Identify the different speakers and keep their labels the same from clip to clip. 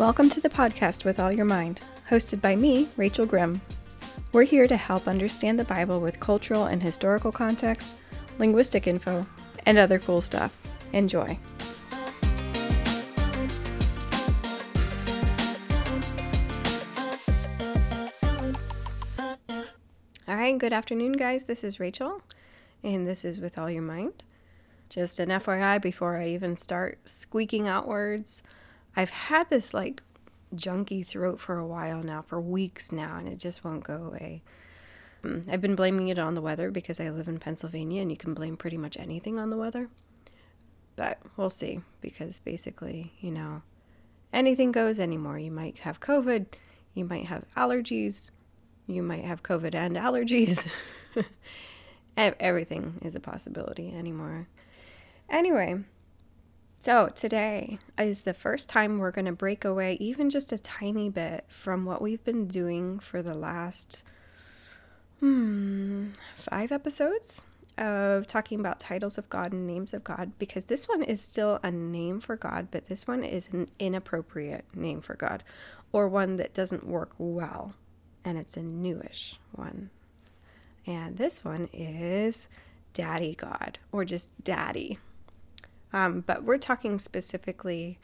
Speaker 1: Welcome to the podcast with All Your Mind, hosted by me, Rachel Grimm. We're here to help understand the Bible with cultural and historical context, linguistic info, and other cool stuff. Enjoy. All right, good afternoon, guys. This is Rachel, and this is With All Your Mind. Just an FYI before I even start squeaking out words, I've had this like junky throat for a while now, for weeks now, and it just won't go away. Um, I've been blaming it on the weather because I live in Pennsylvania and you can blame pretty much anything on the weather. But we'll see because basically, you know, anything goes anymore. You might have COVID, you might have allergies, you might have COVID and allergies. Everything is a possibility anymore. Anyway, so today is the first time we're going to break away even just a tiny bit from what we've been doing for the last hmm, five episodes of talking about titles of God and names of God because this one is still a name for God, but this one is an inappropriate name for God or one that doesn't work well and it's a newish one. And this one is Daddy God, or just Daddy. Um, but we're talking specifically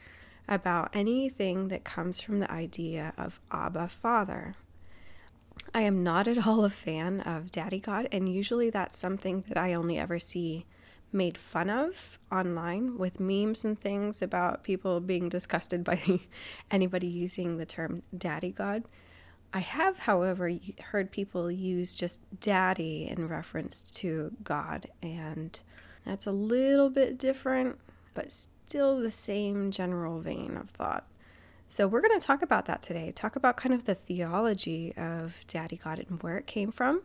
Speaker 1: about anything that comes from the idea of Abba Father. I am not at all a fan of Daddy God, and usually that's something that I only ever see made fun of online with memes and things about people being disgusted by anybody using the term Daddy God. I have, however, heard people use just daddy in reference to God, and that's a little bit different, but still the same general vein of thought. So, we're going to talk about that today. Talk about kind of the theology of Daddy God and where it came from,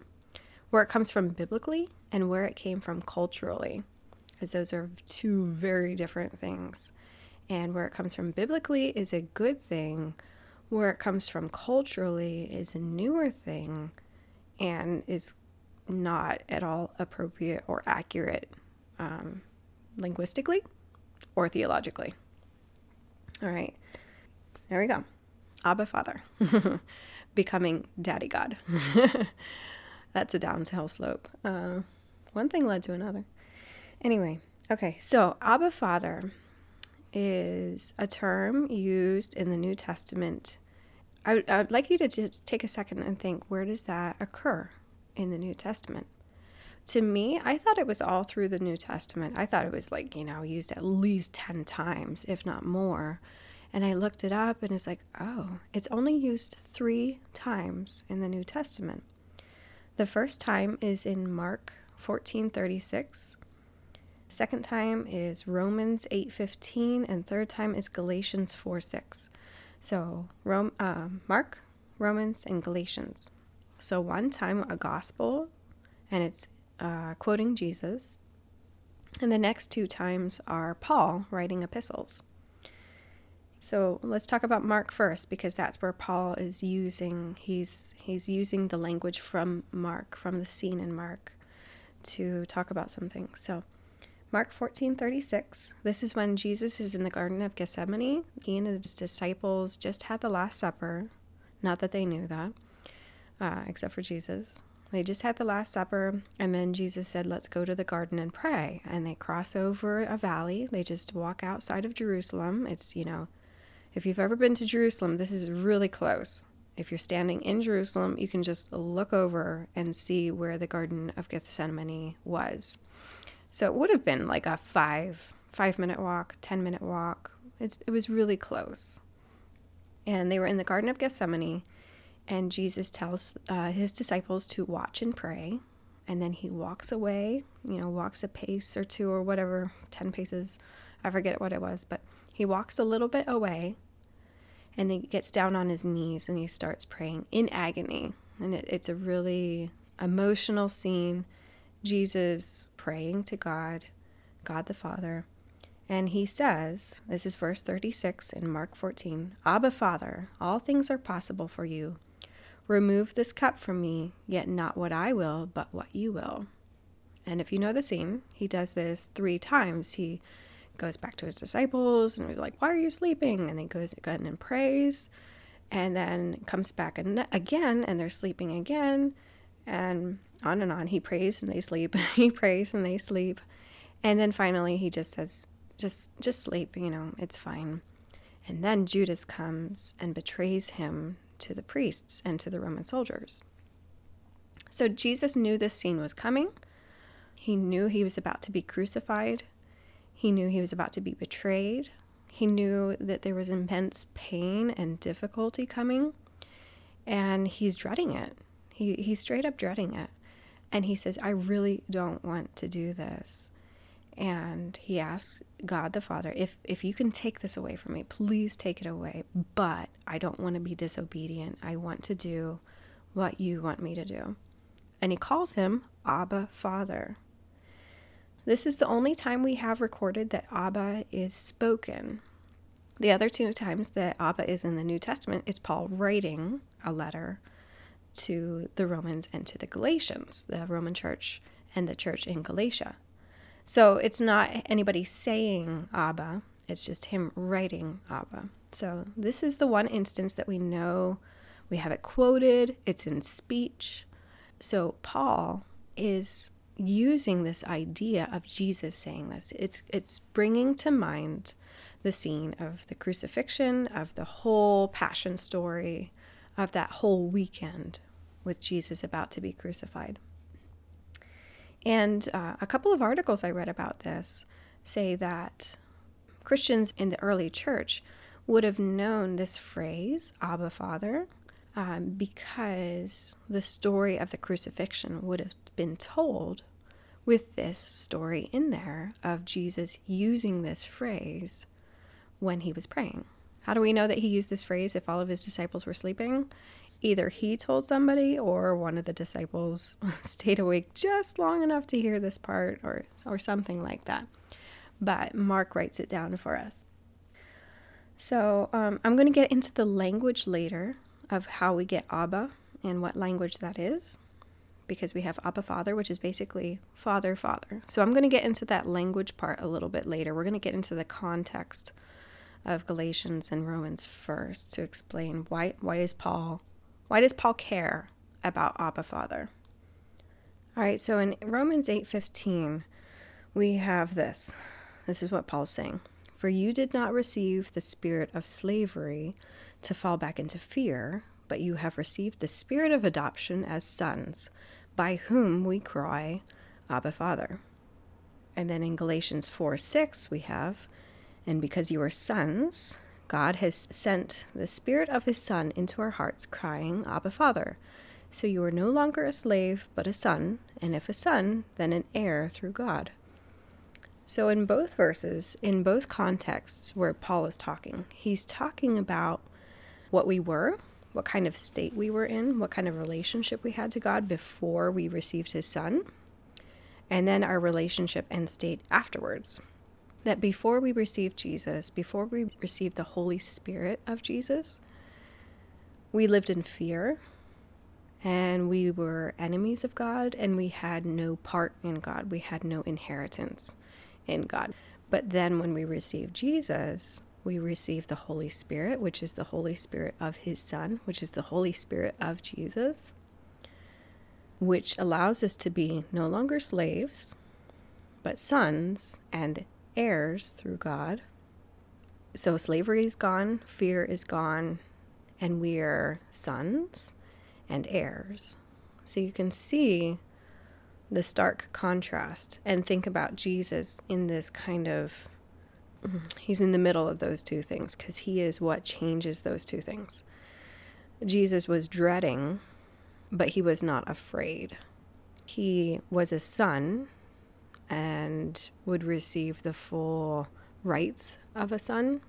Speaker 1: where it comes from biblically, and where it came from culturally, because those are two very different things. And where it comes from biblically is a good thing where it comes from culturally is a newer thing and is not at all appropriate or accurate um, linguistically or theologically. All right, there we go. Abba Father, becoming Daddy God. That's a downhill slope. Uh, one thing led to another. Anyway, okay, so Abba Father is a term used in the New Testament I, would like you to just take a second and think where does that occur in the New Testament? To me, I thought it was all through the New Testament. I thought it was like, you know, used at least 10 times, if not more. And I looked it up and it's like, oh, it's only used three times in the New Testament. The first time is in Mark 14:36. Second time is Romans 8:15 and third time is Galatians 4:6. So, Rome, uh, Mark, Romans, and Galatians. So, one time a gospel, and it's uh, quoting Jesus. And the next two times are Paul writing epistles. So let's talk about Mark first because that's where Paul is using he's he's using the language from Mark from the scene in Mark to talk about something. So Mark 14 36. This is when Jesus is in the Garden of Gethsemane. He and his disciples just had the Last Supper. Not that they knew that, uh, except for Jesus. They just had the Last Supper, and then Jesus said, Let's go to the garden and pray. And they cross over a valley. They just walk outside of Jerusalem. It's, you know, if you've ever been to Jerusalem, this is really close. If you're standing in Jerusalem, you can just look over and see where the Garden of Gethsemane was. So it would have been like a five five minute walk, ten minute walk. It's, it was really close. And they were in the Garden of Gethsemane, and Jesus tells uh, his disciples to watch and pray. And then he walks away, you know, walks a pace or two or whatever, 10 paces. I forget what it was, but he walks a little bit away and he gets down on his knees and he starts praying in agony. And it, it's a really emotional scene. Jesus praying to God, God the Father, and he says, this is verse 36 in Mark 14 Abba, Father, all things are possible for you. Remove this cup from me, yet not what I will, but what you will. And if you know the scene, he does this three times. He goes back to his disciples and he's like, Why are you sleeping? And he goes again and prays and then comes back and again and they're sleeping again and on and on. He prays and they sleep. he prays and they sleep. And then finally he just says, just just sleep, you know, it's fine. And then Judas comes and betrays him to the priests and to the Roman soldiers. So Jesus knew this scene was coming. He knew he was about to be crucified. He knew he was about to be betrayed. He knew that there was immense pain and difficulty coming. And he's dreading it. He, he's straight up dreading it. And he says, I really don't want to do this. And he asks God the Father, if, if you can take this away from me, please take it away. But I don't want to be disobedient. I want to do what you want me to do. And he calls him Abba Father. This is the only time we have recorded that Abba is spoken. The other two times that Abba is in the New Testament is Paul writing a letter to the Romans and to the Galatians, the Roman church and the church in Galatia. So it's not anybody saying Abba, it's just him writing Abba. So this is the one instance that we know we have it quoted, it's in speech. So Paul is using this idea of Jesus saying this. It's it's bringing to mind the scene of the crucifixion, of the whole passion story, of that whole weekend with Jesus about to be crucified. And uh, a couple of articles I read about this say that Christians in the early church would have known this phrase, Abba Father, um, because the story of the crucifixion would have been told with this story in there of Jesus using this phrase when he was praying. How do we know that he used this phrase if all of his disciples were sleeping? Either he told somebody or one of the disciples stayed awake just long enough to hear this part or or something like that. But Mark writes it down for us. So um, I'm going to get into the language later of how we get Abba and what language that is because we have Abba Father, which is basically Father, Father. So I'm going to get into that language part a little bit later. We're going to get into the context of Galatians and Romans first to explain why why does Paul why does Paul care about Abba Father? All right, so in Romans 8:15 we have this. This is what Paul's saying. For you did not receive the spirit of slavery to fall back into fear, but you have received the spirit of adoption as sons by whom we cry, Abba, Father. And then in Galatians 4 6, we have, and because you are sons, God has sent the Spirit of His Son into our hearts, crying, Abba, Father. So you are no longer a slave, but a son, and if a son, then an heir through God. So, in both verses, in both contexts where Paul is talking, he's talking about what we were what kind of state we were in, what kind of relationship we had to God before we received His Son, and then our relationship and state afterwards. That before we received Jesus, before we received the Holy Spirit of Jesus, we lived in fear and we were enemies of God and we had no part in God. We had no inheritance in God. But then when we received Jesus, we receive the Holy Spirit, which is the Holy Spirit of His Son, which is the Holy Spirit of Jesus, which allows us to be no longer slaves, but sons and heirs through God. So slavery is gone, fear is gone, and we are sons and heirs. So you can see the stark contrast and think about Jesus in this kind of He's in the middle of those two things because he is what changes those two things. Jesus was dreading, but he was not afraid. He was a son and would receive the full rights of a son,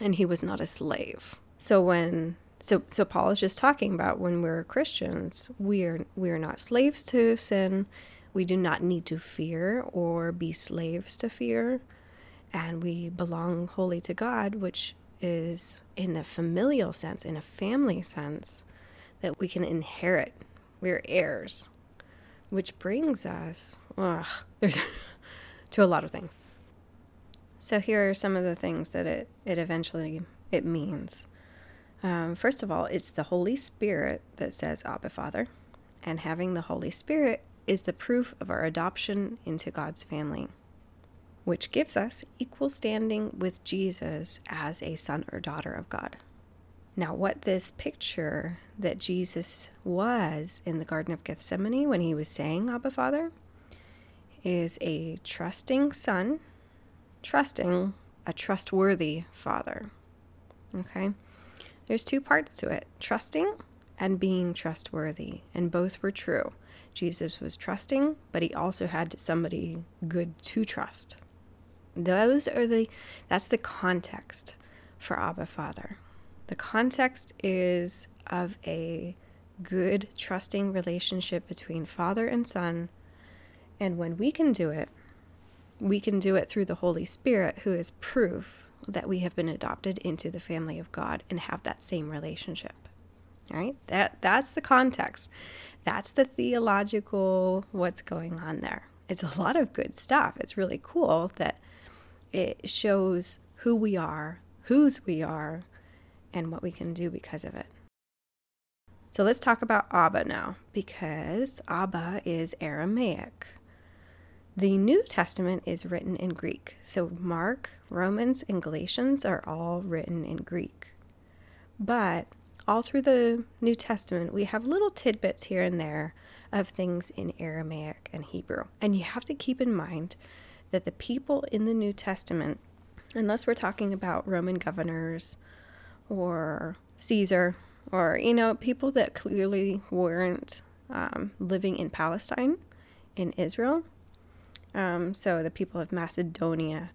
Speaker 1: and he was not a slave. So when so so Paul is just talking about when we're Christians, we're we're not slaves to sin. We do not need to fear or be slaves to fear and we belong wholly to God, which is in a familial sense, in a family sense, that we can inherit. We're heirs, which brings us ugh, there's to a lot of things. So here are some of the things that it, it eventually it means. Um, first of all, it's the Holy Spirit that says Abba Father, and having the Holy Spirit is the proof of our adoption into God's family, which gives us equal standing with Jesus as a son or daughter of God. Now, what this picture that Jesus was in the Garden of Gethsemane when he was saying Abba Father is a trusting son, trusting a trustworthy father. Okay? There's two parts to it trusting and being trustworthy, and both were true. Jesus was trusting, but he also had somebody good to trust. Those are the that's the context for Abba Father. The context is of a good, trusting relationship between father and son. And when we can do it, we can do it through the Holy Spirit, who is proof that we have been adopted into the family of God and have that same relationship. All right? That that's the context. That's the theological what's going on there. It's a lot of good stuff. It's really cool that it shows who we are, whose we are, and what we can do because of it. So let's talk about Abba now, because Abba is Aramaic. The New Testament is written in Greek. So Mark, Romans, and Galatians are all written in Greek. But all through the New Testament, we have little tidbits here and there of things in Aramaic and Hebrew. And you have to keep in mind that the people in the New Testament, unless we're talking about Roman governors or Caesar, or, you know, people that clearly weren't um, living in Palestine, in Israel, um, so the people of Macedonia,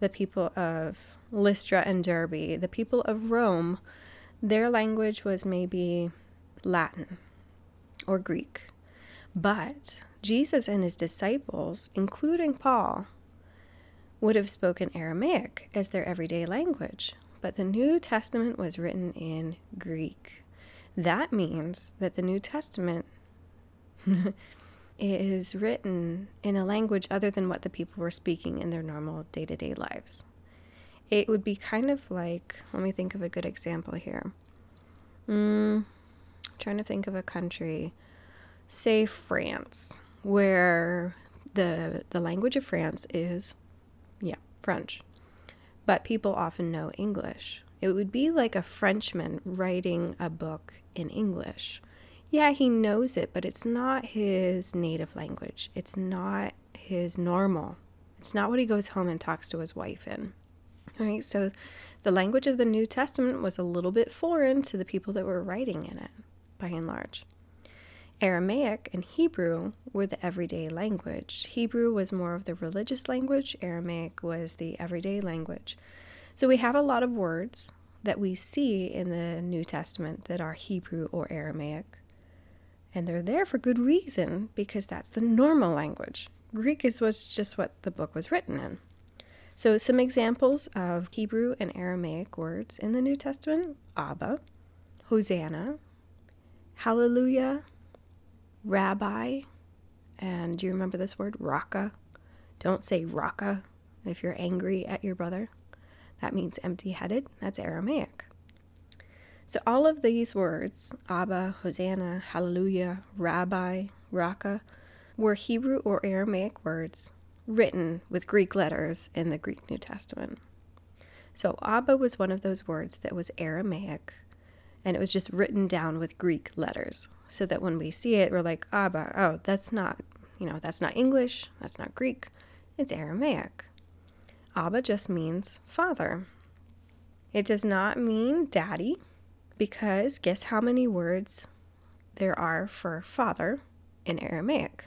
Speaker 1: the people of Lystra and Derbe, the people of Rome, their language was maybe Latin or Greek. But Jesus and his disciples, including Paul, would have spoken Aramaic as their everyday language. But the New Testament was written in Greek. That means that the New Testament is written in a language other than what the people were speaking in their normal day to day lives. It would be kind of like, let me think of a good example here. Mm, trying to think of a country, say France, where the the language of France is, yeah, French, but people often know English. It would be like a Frenchman writing a book in English yeah, he knows it, but it's not his native language. It's not his normal. It's not what he goes home and talks to his wife in. All right, so the language of the New Testament was a little bit foreign to the people that were writing in it, by and large. Aramaic and Hebrew were the everyday language. Hebrew was more of the religious language, Aramaic was the everyday language. So we have a lot of words that we see in the New Testament that are Hebrew or Aramaic. And they're there for good reason because that's the normal language. Greek is was just what the book was written in. So, some examples of Hebrew and Aramaic words in the New Testament Abba, Hosanna, Hallelujah, Rabbi, and do you remember this word? Raka. Don't say Raka if you're angry at your brother. That means empty headed. That's Aramaic. So, all of these words, Abba, Hosanna, Hallelujah, Rabbi, Raka, were Hebrew or Aramaic words written with Greek letters in the Greek New Testament. So, Abba was one of those words that was Aramaic and it was just written down with Greek letters so that when we see it, we're like, Abba, oh, that's not, you know, that's not English, that's not Greek, it's Aramaic. Abba just means father. It does not mean daddy because guess how many words there are for father in Aramaic?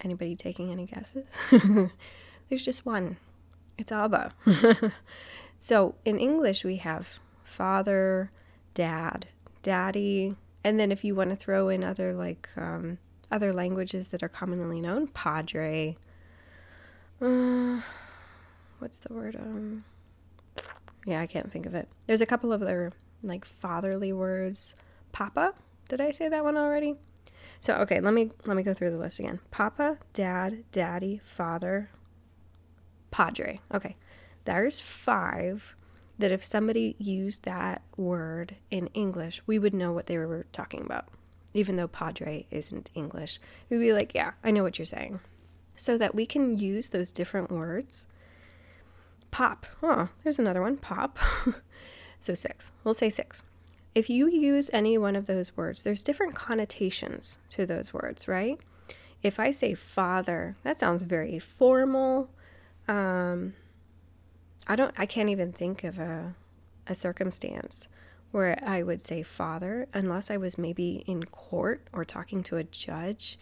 Speaker 1: Anybody taking any guesses? There's just one. It's Abba. so in English, we have father, dad, daddy, and then if you want to throw in other like um, other languages that are commonly known, padre. Uh, what's the word? Um, yeah, I can't think of it. There's a couple of other like fatherly words. Papa? Did I say that one already? So okay, let me let me go through the list again. Papa, dad, daddy, father, Padre. Okay. There's five that if somebody used that word in English, we would know what they were talking about. Even though Padre isn't English, we'd be like, yeah, I know what you're saying. So that we can use those different words. Pop. Oh, there's another one. Pop. so six. We'll say six. If you use any one of those words, there's different connotations to those words, right? If I say father, that sounds very formal. Um, I don't. I can't even think of a a circumstance where I would say father unless I was maybe in court or talking to a judge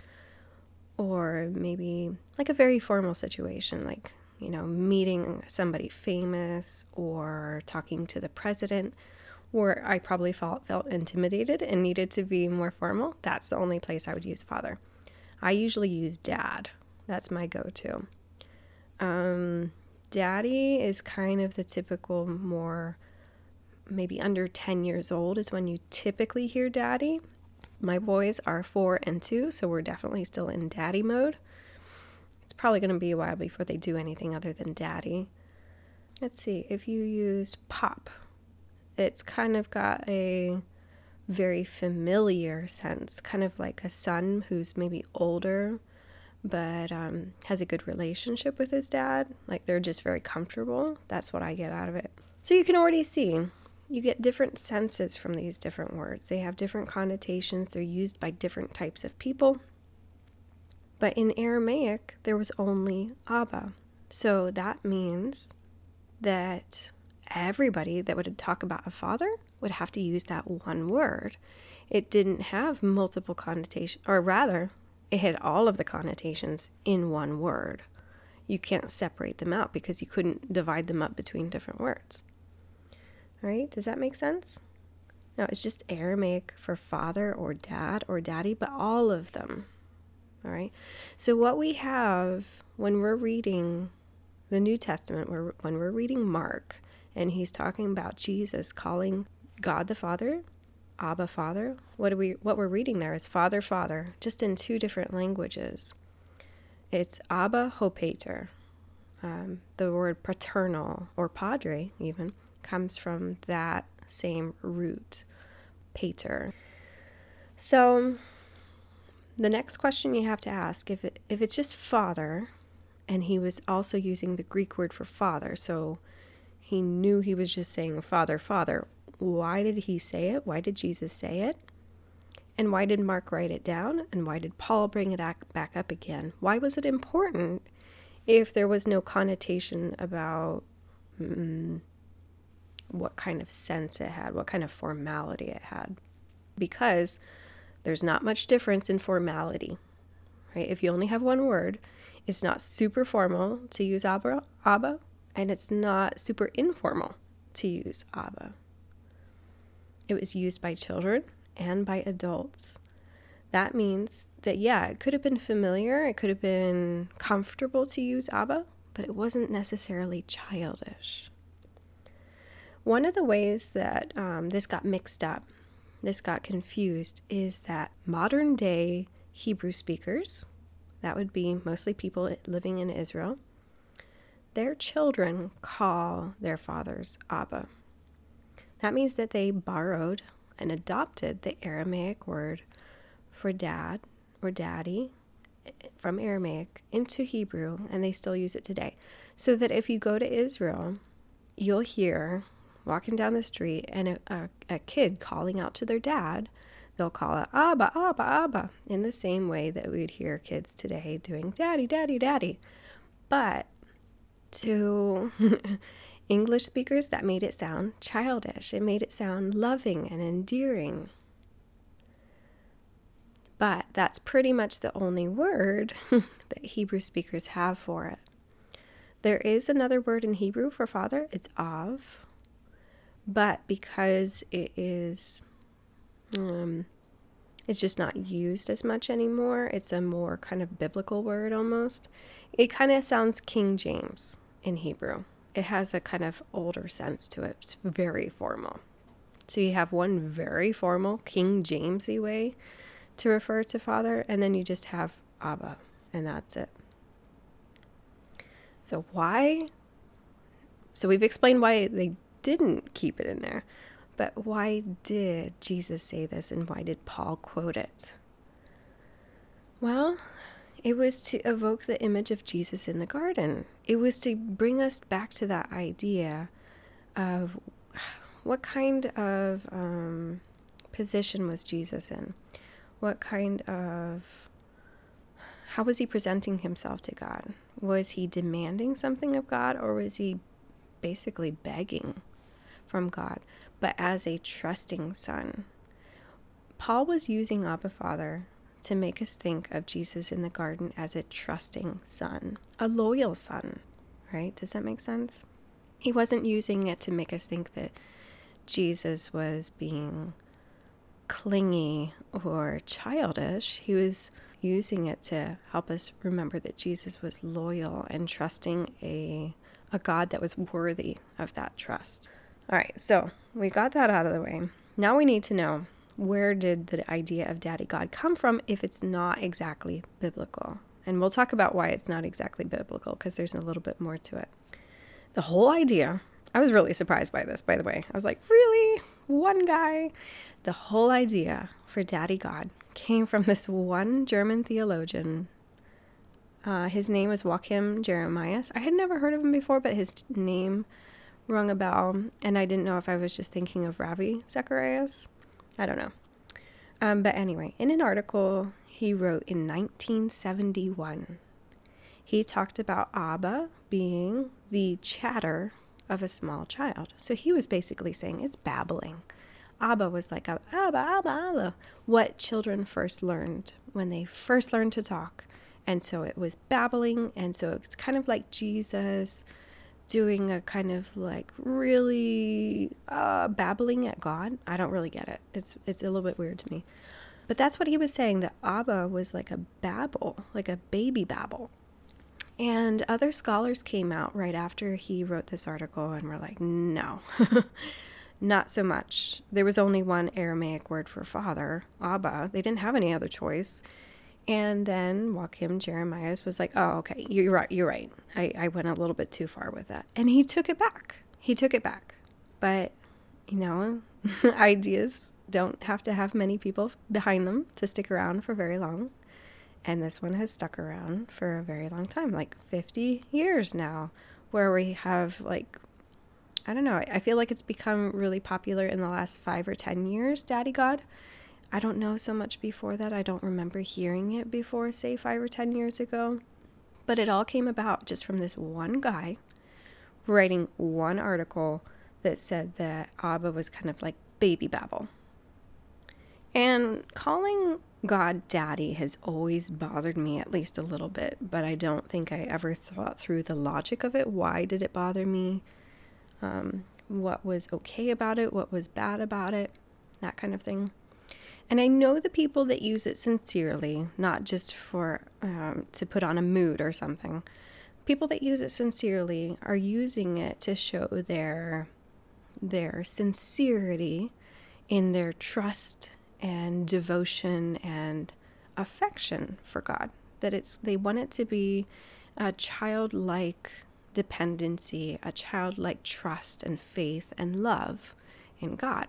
Speaker 1: or maybe like a very formal situation like you know meeting somebody famous or talking to the president where I probably felt felt intimidated and needed to be more formal that's the only place I would use father I usually use dad that's my go-to um, daddy is kind of the typical more maybe under 10 years old is when you typically hear daddy. My boys are four and two, so we're definitely still in daddy mode. Probably going to be a while before they do anything other than daddy. Let's see, if you use pop, it's kind of got a very familiar sense, kind of like a son who's maybe older but um, has a good relationship with his dad. Like they're just very comfortable. That's what I get out of it. So you can already see you get different senses from these different words. They have different connotations, they're used by different types of people. But in Aramaic, there was only Abba. So that means that everybody that would talk about a father would have to use that one word. It didn't have multiple connotations, or rather, it had all of the connotations in one word. You can't separate them out because you couldn't divide them up between different words. All right, Does that make sense? No, it's just Aramaic for father or dad or daddy, but all of them. All right. So, what we have when we're reading the New Testament, when we're reading Mark, and he's talking about Jesus calling God the Father Abba Father. What we what we're reading there is Father Father, just in two different languages. It's Abba Ho Pater. Um, the word paternal or padre even comes from that same root, pater. So the next question you have to ask if it, if it's just father and he was also using the Greek word for father, so he knew he was just saying father father, why did he say it? Why did Jesus say it? And why did Mark write it down? And why did Paul bring it back up again? Why was it important if there was no connotation about mm, what kind of sense it had, what kind of formality it had? Because there's not much difference in formality, right? If you only have one word, it's not super formal to use Abba, Abba and it's not super informal to use Abba. It was used by children and by adults. That means that, yeah, it could have been familiar, it could have been comfortable to use Abba, but it wasn't necessarily childish. One of the ways that um, this got mixed up, this got confused, is that modern day Hebrew speakers, that would be mostly people living in Israel, their children call their fathers Abba. That means that they borrowed and adopted the Aramaic word for dad or daddy eh, from Aramaic into Hebrew, and they still use it today. So that if you go to Israel, you'll hear walking down the street and a, a, a kid calling out to their dad. They'll call it Abba, Abba, Abba, in the same way that we'd hear kids today doing Daddy, Daddy, Daddy. But to English speakers, that made it sound childish. It made it sound loving and endearing. But that's pretty much the only word that Hebrew speakers have for it. There is another word in Hebrew for father, it's av. But because it is, um, it's just not used as much anymore, it's a more kind of biblical word almost. It kind of sounds King James in Hebrew it has a kind of older sense to it. It's very formal. So you have one very formal King Jamesy way to refer to Father, and then you just have Abba, and that's it. So, why? So, we've explained why they didn't keep it in there. But why did Jesus say this and why did Paul quote it? Well, it was to evoke the image of Jesus in the garden. It was to bring us back to that idea of what kind of um, position was Jesus in? What kind of. How was he presenting himself to God? Was he demanding something of God or was he basically begging from God, but as a trusting son? Paul was using Abba Father to make us think of Jesus in the garden as a trusting son, a loyal son, right? Does that make sense? He wasn't using it to make us think that Jesus was being clingy or childish. He was using it to help us remember that Jesus was loyal and trusting a a God that was worthy of that trust. All right, so we got that out of the way. Now we need to know where did the idea of daddy God come from if it's not exactly biblical? And we'll talk about why it's not exactly biblical because there's a little bit more to it. The whole idea, I was really surprised by this, by the way. I was like, really? One guy? The whole idea for daddy God came from this one German theologian. Uh, his name was Joachim Jeremias. I had never heard of him before, but his name rung a bell, and I didn't know if I was just thinking of Ravi Zacharias. I don't know. Um, but anyway, in an article he wrote in 1971, he talked about Abba being the chatter of a small child. So he was basically saying it's babbling. Abba was like Abba, Abba, Abba, what children first learned when they first learned to talk. And so it was babbling, and so it's kind of like Jesus doing a kind of like really uh, babbling at God. I don't really get it. It's it's a little bit weird to me. But that's what he was saying that Abba was like a babble, like a baby babble. And other scholars came out right after he wrote this article and were like, no, not so much. There was only one Aramaic word for father, Abba. They didn't have any other choice. And then Joachim Jeremias was like, oh, okay, you're right, you're right. I, I went a little bit too far with that. And he took it back. He took it back. But, you know, ideas don't have to have many people behind them to stick around for very long. And this one has stuck around for a very long time, like 50 years now, where we have like I don't know. I feel like it's become really popular in the last five or 10 years, Daddy God. I don't know so much before that. I don't remember hearing it before, say, five or 10 years ago. But it all came about just from this one guy writing one article that said that Abba was kind of like baby babble. And calling God daddy has always bothered me at least a little bit, but I don't think I ever thought through the logic of it. Why did it bother me? Um, what was okay about it? What was bad about it? That kind of thing. And I know the people that use it sincerely, not just for um, to put on a mood or something. People that use it sincerely are using it to show their their sincerity in their trust and devotion and affection for God. That it's they want it to be a childlike dependency, a childlike trust and faith and love in God.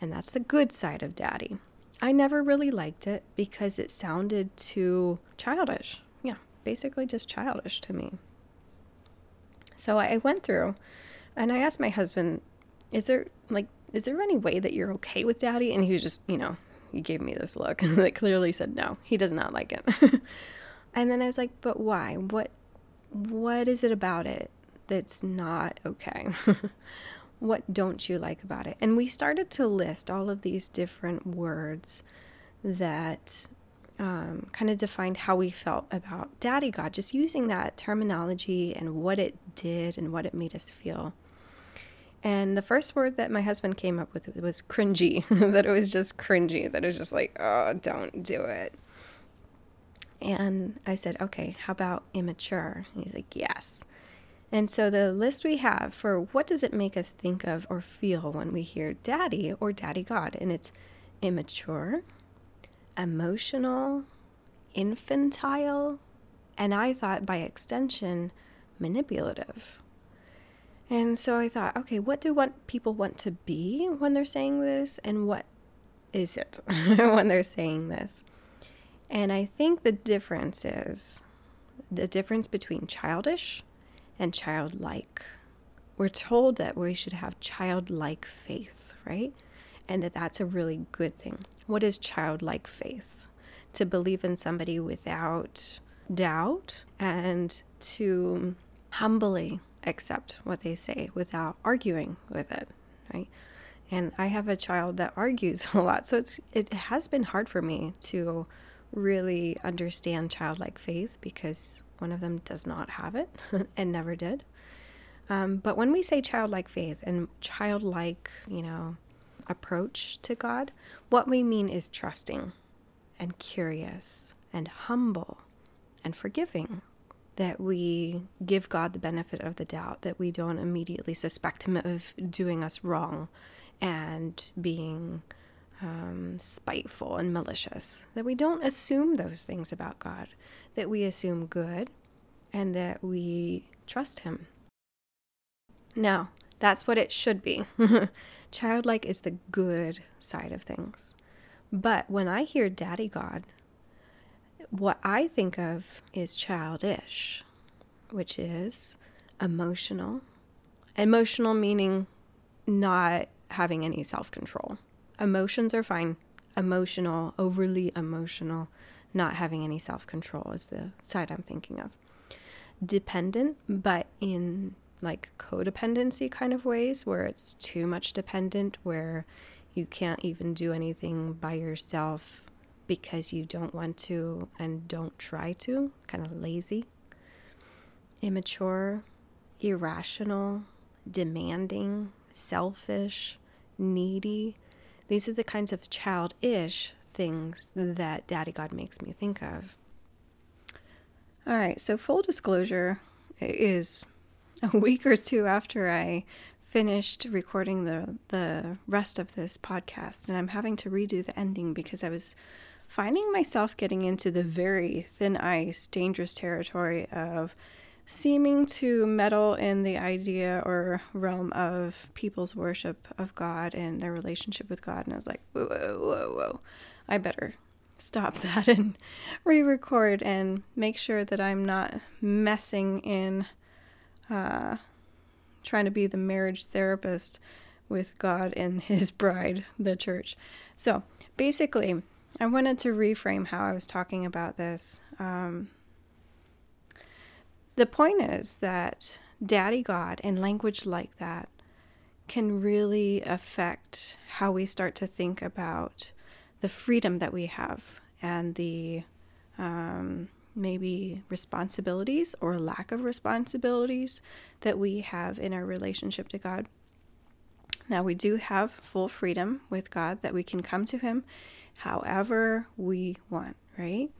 Speaker 1: And that's the good side of daddy. I never really liked it because it sounded too childish. Yeah, basically just childish to me. So I went through and I asked my husband, is there like is there any way that you're okay with daddy? And he was just, you know, he gave me this look that clearly said no. He does not like it. and then I was like, but why? What what is it about it that's not okay? what don't you like about it? And we started to list all of these different words that um, kind of defined how we felt about Daddy God, just using that terminology and what it did and what it made us feel. And the first word that my husband came up with was cringy, that it was just cringy, that it was just like, oh, don't do it. And I said, okay, how about immature? And he's like, yes. And so the list we have for what does it make us think of or feel when we hear daddy or daddy God, and it's immature, emotional, infantile, and I thought by extension, manipulative. And so I thought, okay, what do want people want to be when they're saying this and what is it when they're saying this? And I think the difference is the difference between childish and childlike. We're told that we should have childlike faith, right? And that that's a really good thing. What is childlike faith? To believe in somebody without doubt and to humbly accept what they say without arguing with it, right? And I have a child that argues a lot, so it's it has been hard for me to really understand childlike faith because one of them does not have it and never did. Um, but when we say childlike faith and childlike, you know, approach to God, what we mean is trusting and curious and humble and forgiving. That we give God the benefit of the doubt, that we don't immediately suspect Him of doing us wrong and being um, spiteful and malicious, that we don't assume those things about God, that we assume good and that we trust Him. Now, that's what it should be. Childlike is the good side of things. But when I hear Daddy God, what I think of is childish, which is emotional. Emotional meaning not having any self control. Emotions are fine. Emotional, overly emotional, not having any self control is the side I'm thinking of. Dependent, but in like codependency kind of ways where it's too much dependent, where you can't even do anything by yourself because you don't want to and don't try to, kind of lazy. Immature, irrational, demanding, selfish, needy. These are the kinds of childish things that Daddy God makes me think of. All right, so full disclosure is a week or two after I finished recording the the rest of this podcast and I'm having to redo the ending because I was finding myself getting into the very thin ice dangerous territory of seeming to meddle in the idea or realm of people's worship of God and their relationship with God and I was like whoa whoa whoa whoa I better stop that and re-record and make sure that I'm not messing in uh, trying to be the marriage therapist with God and his bride, the church. So basically, I wanted to reframe how I was talking about this. Um, the point is that Daddy God and language like that can really affect how we start to think about the freedom that we have and the um, maybe responsibilities or lack of responsibilities that we have in our relationship to God. Now, we do have full freedom with God that we can come to Him however we want, right?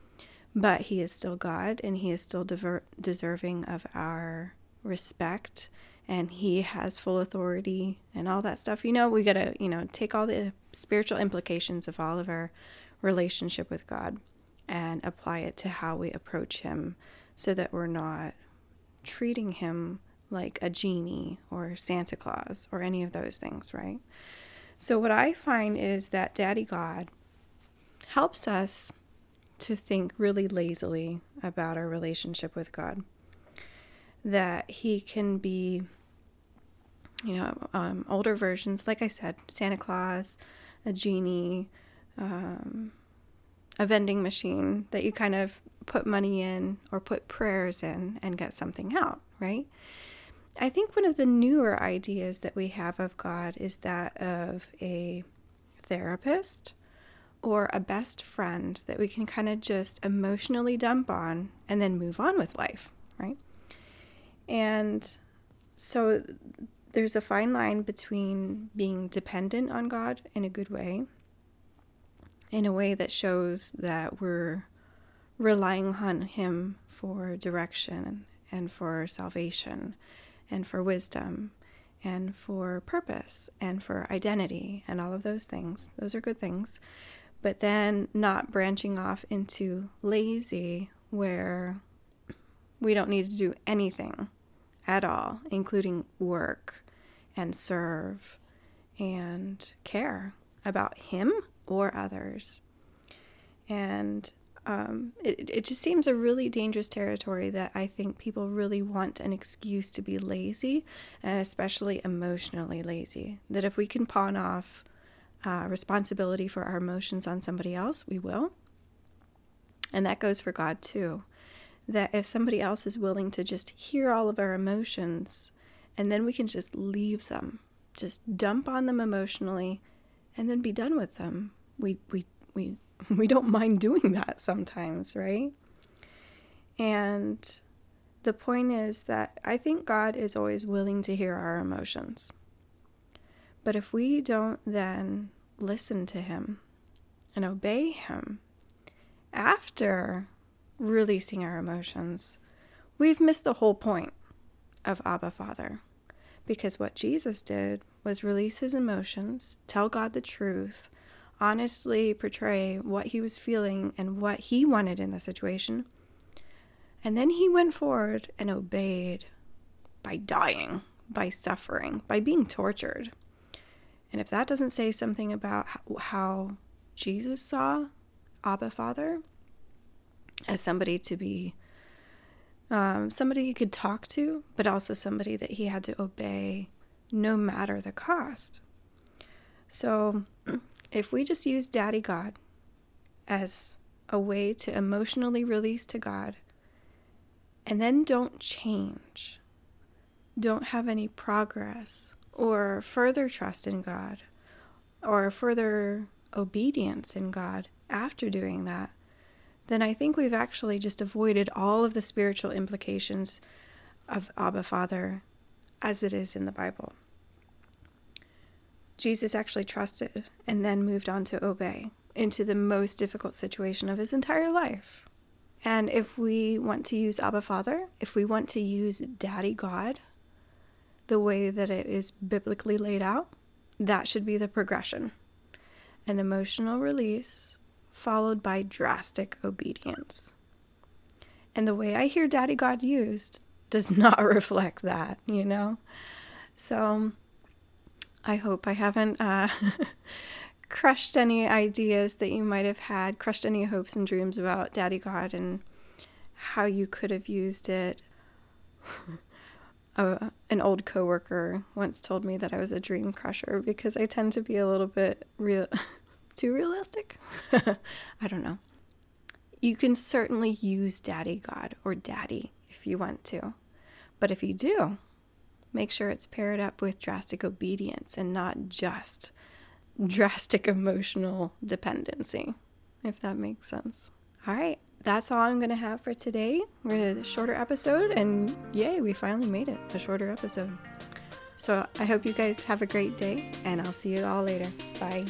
Speaker 1: But He is still God and He is still diver- deserving of our respect and He has full authority and all that stuff. You know, we got to, you know, take all the spiritual implications of all of our relationship with God and apply it to how we approach him so that we're not treating him like a genie or Santa Claus or any of those things, right? So, what I find is that Daddy God helps us to think really lazily about our relationship with God. That He can be, you know, um, older versions, like I said, Santa Claus, a genie, um, a vending machine that you kind of put money in or put prayers in and get something out, right? I think one of the newer ideas that we have of God is that of a therapist or a best friend that we can kind of just emotionally dump on and then move on with life, right? And so there's a fine line between being dependent on God in a good way in a way that shows that we're relying on Him for direction and for salvation and for wisdom and for purpose and for identity and all of those things. Those are good things. But then not branching off into lazy where we don't need to do anything at all, including work and serve and care about him or others. And um, it, it just seems a really dangerous territory that I think people really want an excuse to be lazy and especially emotionally lazy. That if we can pawn off uh, responsibility for our emotions on somebody else, we will. And that goes for God too. That if somebody else is willing to just hear all of our emotions and then we can just leave them, just dump on them emotionally and then be done with them. We, we, we we don't mind doing that sometimes, right? And the point is that I think God is always willing to hear our emotions. But if we don't then listen to Him and obey Him after releasing our emotions, we've missed the whole point of Abba Father. Because what Jesus did was release his emotions, tell God the truth, honestly portray what he was feeling and what he wanted in the situation. And then he went forward and obeyed by dying, by suffering, by being tortured. And if that doesn't say something about how Jesus saw Abba Father as somebody to be um, somebody he could talk to, but also somebody that he had to obey no matter the cost. So if we just use Daddy God as a way to emotionally release to God and then don't change, don't have any progress or further trust in God or further obedience in God after doing that, then I think we've actually just avoided all of the spiritual implications of Abba Father as it is in the Bible. Jesus actually trusted and then moved on to obey into the most difficult situation of his entire life. And if we want to use Abba Father, if we want to use Daddy God the way that it is biblically laid out, that should be the progression an emotional release followed by drastic obedience. And the way I hear Daddy God used does not reflect that, you know? So I hope I haven't uh, crushed any ideas that you might have had, crushed any hopes and dreams about Daddy God and how you could have used it. uh, an old coworker once told me that I was a dream crusher because I tend to be a little bit real, too realistic. I don't know. You can certainly use Daddy God or Daddy if you want to, but if you do, make sure it's paired up with drastic obedience and not just drastic emotional dependency, if that makes sense. All right, that's all I'm going to have for today. We're a shorter episode, and yay, we finally made it a shorter episode. So I hope you guys have a great day, and I'll see you all later. Bye.